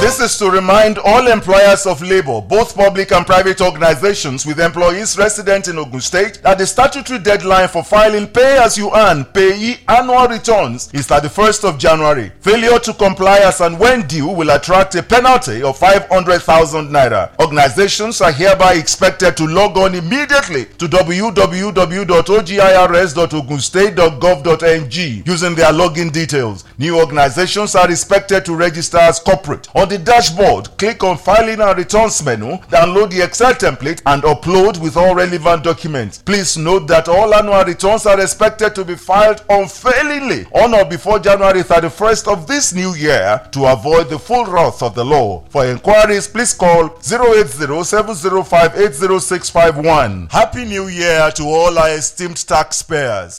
This is to remind all employers of labor, both public and private organizations with employees resident in Ogun State, that the statutory deadline for filing pay as you earn payee annual returns is 31st of January. Failure to comply as and when due will attract a penalty of 500,000 naira. Organizations are hereby expected to log on immediately to www.ogirs.ogunstate.gov.ng using their login details. New organizations are expected to register as corporate. The dashboard, click on Filing and Returns menu, download the Excel template, and upload with all relevant documents. Please note that all annual returns are expected to be filed unfailingly on or before January 31st of this new year to avoid the full wrath of the law. For inquiries, please call 080-705-80651. Happy New Year to all our esteemed taxpayers.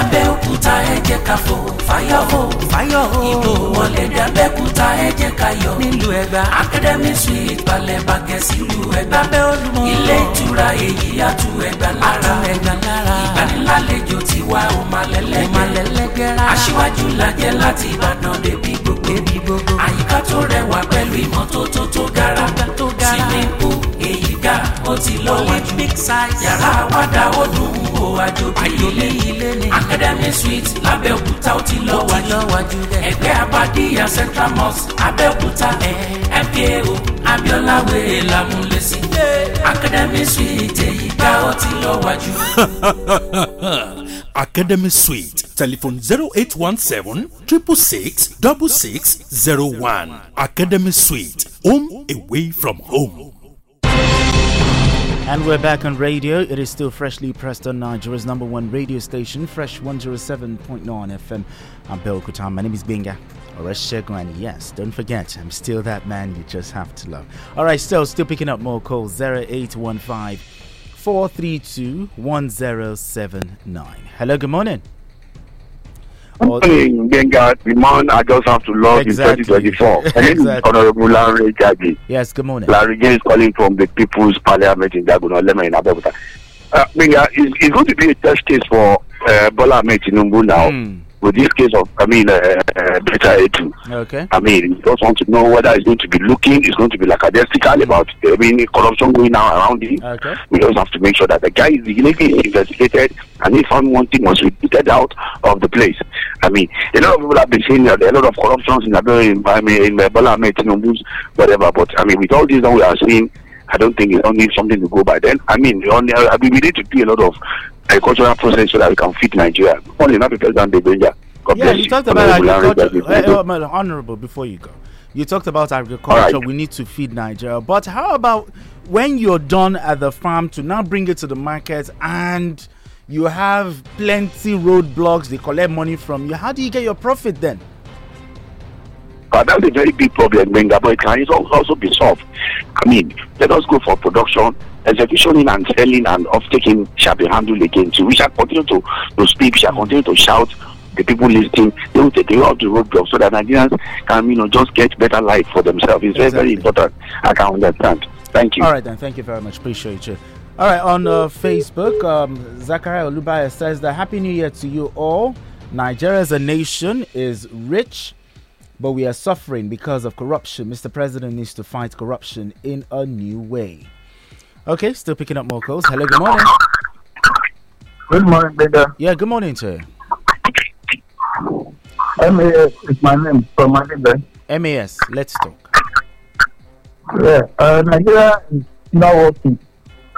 Abẹ́òkúta ẹ jẹ́ ká fò fáyọ̀ hó fáyọ̀ hó ìbò wọlé dé Abẹ́òkúta ẹ jẹ́ ká yọ̀. Nílùú Ẹ̀gbá. Academy Suite balẹ̀ bàgẹ́ sílùú Ẹ̀gbá. Lábẹ́ Olúmọ. Ilé ìtura èyí àtú Ẹ̀gbá lára. Ẹ̀gbá lára. Ìgbanilálejò tiwa ò lẹ́lẹ́gẹ́. Aṣíwájú lajẹ́ láti Ìbàdàn débi gbogbo. Àyíká tó rẹwà pẹ̀lú ìmọ́tótó tó gara. Swimming pool ó ti lọ́wọ́jú yàrá àwàdà ó dùn ó àjòjì ilé academy suite lábẹ́òkúta ó ti lọ́wọ́jú ẹgbẹ́ abadíyà central mosque abẹ́òkúta fkao abiola wèrè lámúlẹ́sí academy suite èyí ó ti lọ́wọ́jú. Academy Suite. Telephone 0817 666 6601. Academy Suite. Home away from home. And we're back on radio. It is still freshly pressed on Nigeria's number one radio station, Fresh 107.9 FM. I'm Bill Kutam. My name is Benga. Oreshegun, and yes, don't forget, I'm still that man you just have to love. All right, still, still picking up more calls 0815 432 1079. Hello, good morning. Morning, Benga. The man I just have to love Exactly. in 2024. My name is. Honorable Larry Gaji. Yes, good morning. Larry Gaji is calling from the People's Parliament in Dagono, Lemon in Abeokuta. Uh, Benga, it's, it's going to be a test case for uh, Bola Ahmed Tinubu now. With this case of, I mean, uh, uh, Betta Edu. Okay. I mean, we just want to know whether it's going to be looking, it's going to be lackadaisical about, I mean, corruption going on around him. Okay. We just have to make sure that the guy is legally investigated and if found wanting was repeated out of the place. I mean, a lot of people have been saying that a lot of corruptions in, in, I mean, in Bola Ahmed Tinubu's whatever, but I mean, with all this that we are seeing, I don't think it's only something to go by. Then, I mean, I mean, we need to do a lot of agricultural process so that we can feed Nigeria. Only not because than the danger. God yeah, you you. talked about agriculture. Eh, well, honorable, before you go, you talked about agriculture. We need to feed Nigeria. But how about when you're done at the farm to now bring it to the market and you have plenty roadblocks, they collect money from you. How do you get your profit then? But that's a very big problem, Benga, but it can also also be solved. I mean, let us go for production, execution and selling and off-taking shall be handled again. So we shall continue to, to speak, we shall continue to shout. The people listening, they will take away all the roadblocks so that Nigerians can, you know, just get better life for themselves. It's very, very important. I can understand. Thank you. All right, then. Thank you very much. Appreciate you. All right, on uh, Facebook, um, Zachariah Olubaya says that Happy New Year to you all. Nigeria as a nation is rich, but we are suffering because of corruption. Mr. President needs to fight corruption in a new way. Okay, still picking up more calls. Hello, good morning. Good morning, Beda. Yeah, good morning to you. MAS is my name from Manila. MAS, let's talk. Yeah, uh, Nigeria is not working.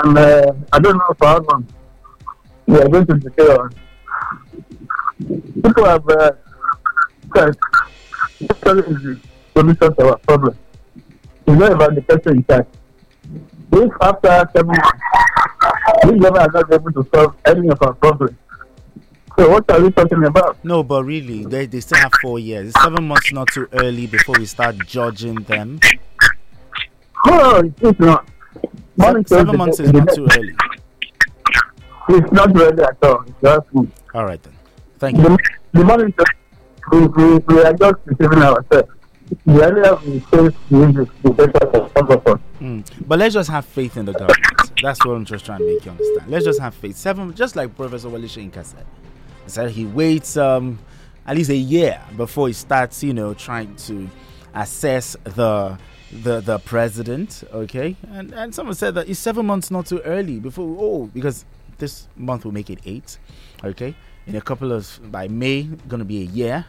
And uh, I don't know for how long we are going to declare on. People have uh, said, actually is the solution to our problem. It's not about the person in charge. If after seven months, this government are not able to solve any of our problems, so what are we talking about? No, but really, they, they still have four years. Is seven months not too early before we start judging them? Oh, no, it's not. Seven, seven months is not too early. It's not ready at all. Just. All right, then. Thank you. The, the money we, we, we are just deceiving ourselves. The for all. Mm. But let's just have faith in the government. That's what I'm just trying to make you understand. Let's just have faith. Seven, just like Professor Wole Soyinka said. He said he waits um, at least a year before he starts, you know, trying to assess the the the president. Okay, and and someone said that is seven months not too early before oh because this month will make it eight. Okay, in a couple of by May gonna be a year.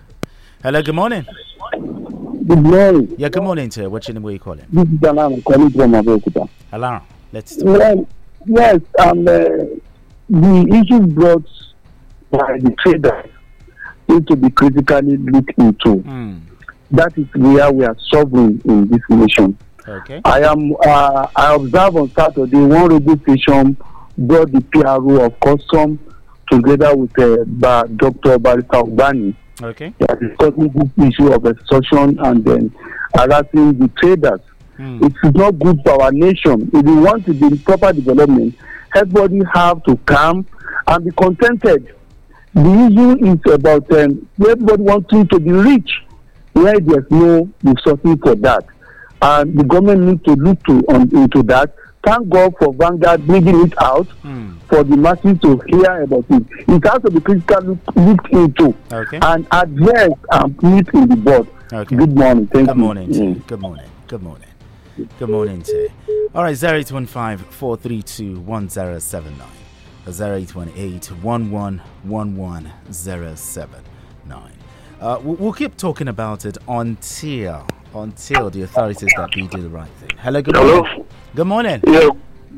Hello, good morning. Good morning. Yeah, good morning, sir. What's your name? Where you calling? This is Alan calling from Abeokuta. Alarm. Let's. Well, yes, um, uh, the issue brought by the traders need to be critically looked into. Mm. That is where we are suffering in this nation. Okay. I am. Uh, I observed on Saturday one radio station brought the PRO of custom together with uh, Dr. Barista Obani. Okay. They are discussing this issue of extortion and then harassing the traders. Mm. It is not good for our nation. If we want to be proper development, everybody have to come and be contented. The issue is about um, everybody wanting to be rich, where there's no resources for that, and the government need to look to on, into that. Thank God for Vanguard bringing it out Mm. for the masses to hear about it. It has to be critically look- looked into Okay. and addressed and put in the board. Okay. Good morning. Thank Good you. morning, Mm. Good morning. Good morning. Good morning, sir. All right, 0815 432 1079. 0818 111179. Uh, we- we'll keep talking about it until until the authorities that we do the right thing. Hello, good Hello. morning. Good morning. Yeah,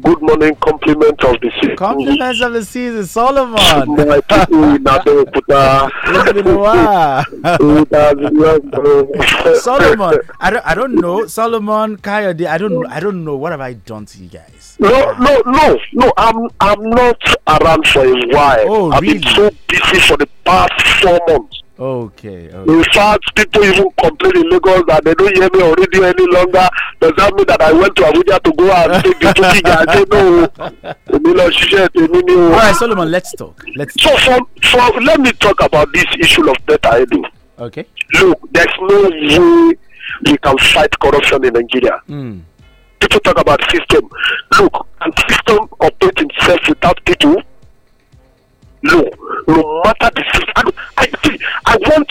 good morning. Compliment of the season. Compliments of the season, Solomon. My people in Abeokuta. It's been a while. It has been well, Solomon, I don't, I don't know. Solomon, Kayode, I don't, know- I don't know. What have I done to you guys? No, no, no, no. I'm I'm not around for a while. Oh, I've been really? so busy for the past four months. Okay. okay. In fact, people even complain in Lagos that they don't hear me on radio any longer. Does that mean that I went to Abuja to go and take the cooking? I say no. All right, Solomon, let's talk. Let's. So for, for let me talk about this issue of Beta Edu. Okay. Look, there's no way we can fight corruption in Nigeria. Mm. People talk about system. Look, can system operate itself without people? No, no matter the system. I, I, I want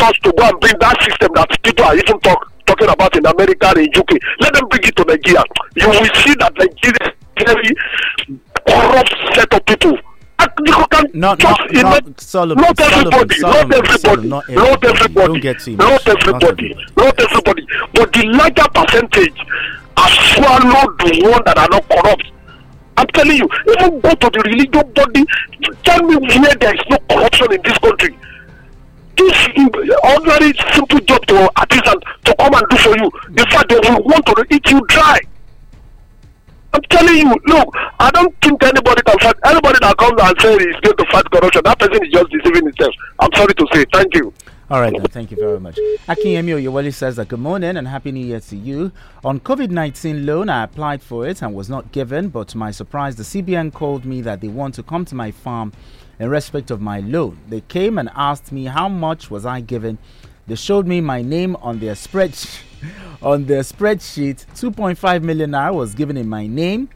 us to go and bring that system that people are even talk, talking about in America and in UK. Let them bring it to Nigeria. You will see that Nigeria is very corrupt set of people. Not, just not, not Solomon. not everybody, Solomon, not everybody, Solomon, not not everybody, Don't get too not everybody, not everybody. But the larger percentage are swallowed the one that are not corrupt. I'm telling you, even go to the religious body, tell me where there is no corruption in this country. This ordinary simple job to artisan to come and do for you. In fact, they will want to eat you dry. I'm telling you, look, I don't think anybody can fight. Anybody that comes and says he's going to fight corruption, that person is just deceiving himself. I'm sorry to say. Thank you. All right, then. Thank you very much. Akinyemi Oyewale says that good morning and happy new year to you. On COVID 19 loan, I applied for it and was not given, but to my surprise, the CBN called me that they want to come to my farm in respect of my loan. They came and asked me how much was I given. They showed me my name on their spreadsheet. on their spreadsheet, 2.5 million naira was given in my name,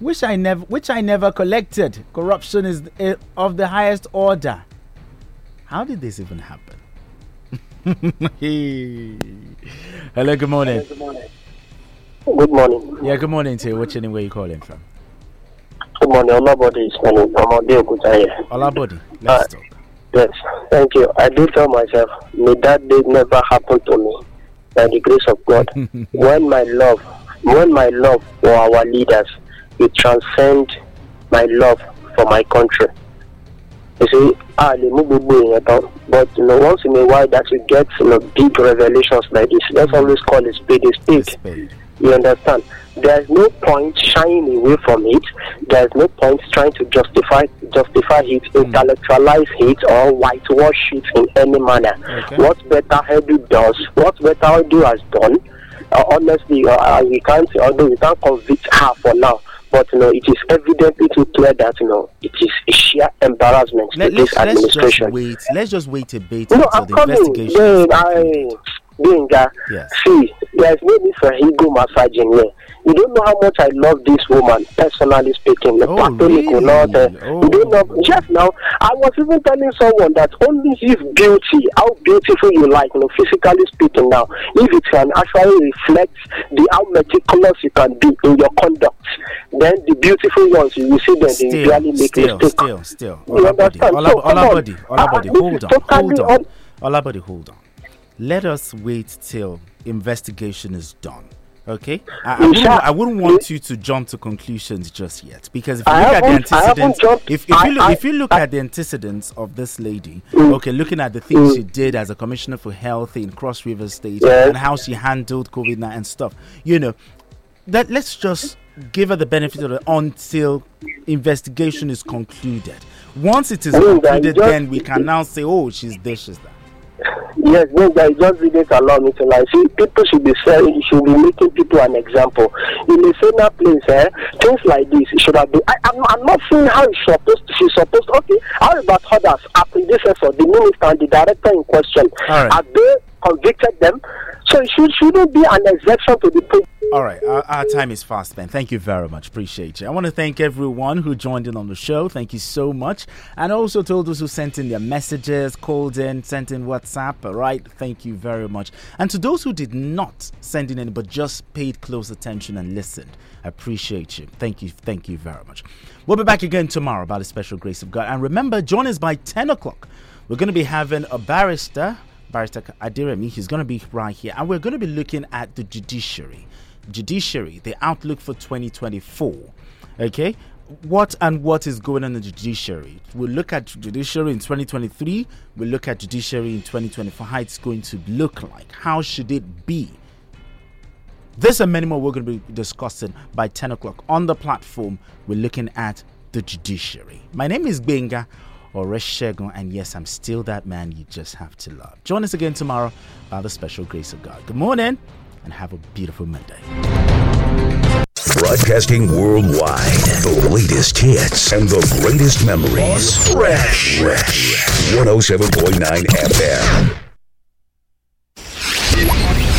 which I never, which I never collected. Corruption is eh, of the highest order. How did this even happen? Hello, good morning. Good morning. Yeah, good morning to you. What's your name? Where you calling from? Good morning. Olabode is my name. I'm Abeokuta here. Olabode. Uh, let's talk. Yes, thank you. I do tell myself, may that day never happen to me by the grace of God. when my love, when my love for our leaders, it transcend my love for my country. You see, ah, they move but you know, once in a while that you get you know, big revelations like this, let's always call it spade a spade. You understand? There's no point shying away from it. There's no point trying to justify justify it, intellectualize it, or whitewash it in any manner. What Betta Edu does, what Betta Edu has done, uh, honestly, uh, we can't, although we can't convict her for now. But you know, it is evidently too clear that you know it is a sheer embarrassment Let, to this let's, let's just wait. Let's just wait a bit No, until I'm the coming. investigation. Then I, Benga, Yes. see, there's no need for ego massaging here. You don't know how much I love this woman, personally speaking. The platonic will not. Uh, You don't know. Just now, I was even telling someone that only if beauty, how beautiful you like, you know, physically speaking now, if it can actually reflect the how meticulous you can be in your conduct, then the beautiful ones, you will see them, they Still, usually make still, mistakes. still, still. You understand? So, come on. Olabode, Olabode, Uh, hold on, totally hold on. Olabode, hold on. Let us wait till investigation is done. Okay, I, I, wouldn't, I wouldn't want you to jump to conclusions just yet. Because if you I look at the haven't- I haven't antecedents, jumped- if, if you look, if you look at the antecedents of this lady, mm. okay, looking at the things mm. she did as a commissioner for health in Cross River State and how she handled COVID nine and stuff, you know, that let's just give her the benefit of it until investigation is concluded. Once it is mm, concluded, then we can now say, oh, she's this, she's that. Yes, yes, guys, just didn't allow me to lie. See, people should be saying, should be making people an example. In a saner place, eh, things like this should have been. I, I'm, I'm not saying how it's supposed to. She's supposed. Okay, how about others? Our predecessor, the minister and the director in question, All right. have they convicted them? So it should, shouldn't be an exception to the. Pre- All right, our, our time is fast spent. Thank you very much. Appreciate you. I want to thank everyone who joined in on the show. Thank you so much. And also to all those who sent in their messages, called in, sent in WhatsApp. All right, thank you very much. And to those who did not send in any but just paid close attention and listened, I appreciate you. Thank you. Thank you very much. We'll be back again tomorrow by the special grace of God. And remember, join us by 10 o'clock. We're going to be having a barrister, Barrister Adiremi. He's going to be right here. And we're going to be looking at the judiciary judiciary, the outlook for 2024. Okay, what and what is going on in the judiciary? We'll look at judiciary in 2023. We'll look at judiciary in 2024. How it's going to look like? How should it be? This and many more we're going to be discussing by 10 o'clock on the platform. We're looking at the judiciary. My name is Benga Oreshegun, and yes, I'm still that man you just have to love. Join us again tomorrow by the special grace of God. Good morning and have a beautiful Monday. Broadcasting worldwide. The latest hits and the greatest memories. Fresh. Fresh. 107.9 FM.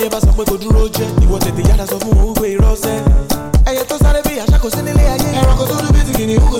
Táyé bá sọ pé kò dúró jẹ́ ìwọ tètè yára sọ fún wọn wípé irọ́ sẹ́. ẹyẹ tó sáré bí àṣà nílé ayé ẹranko tó dúbí ti kìnìún kò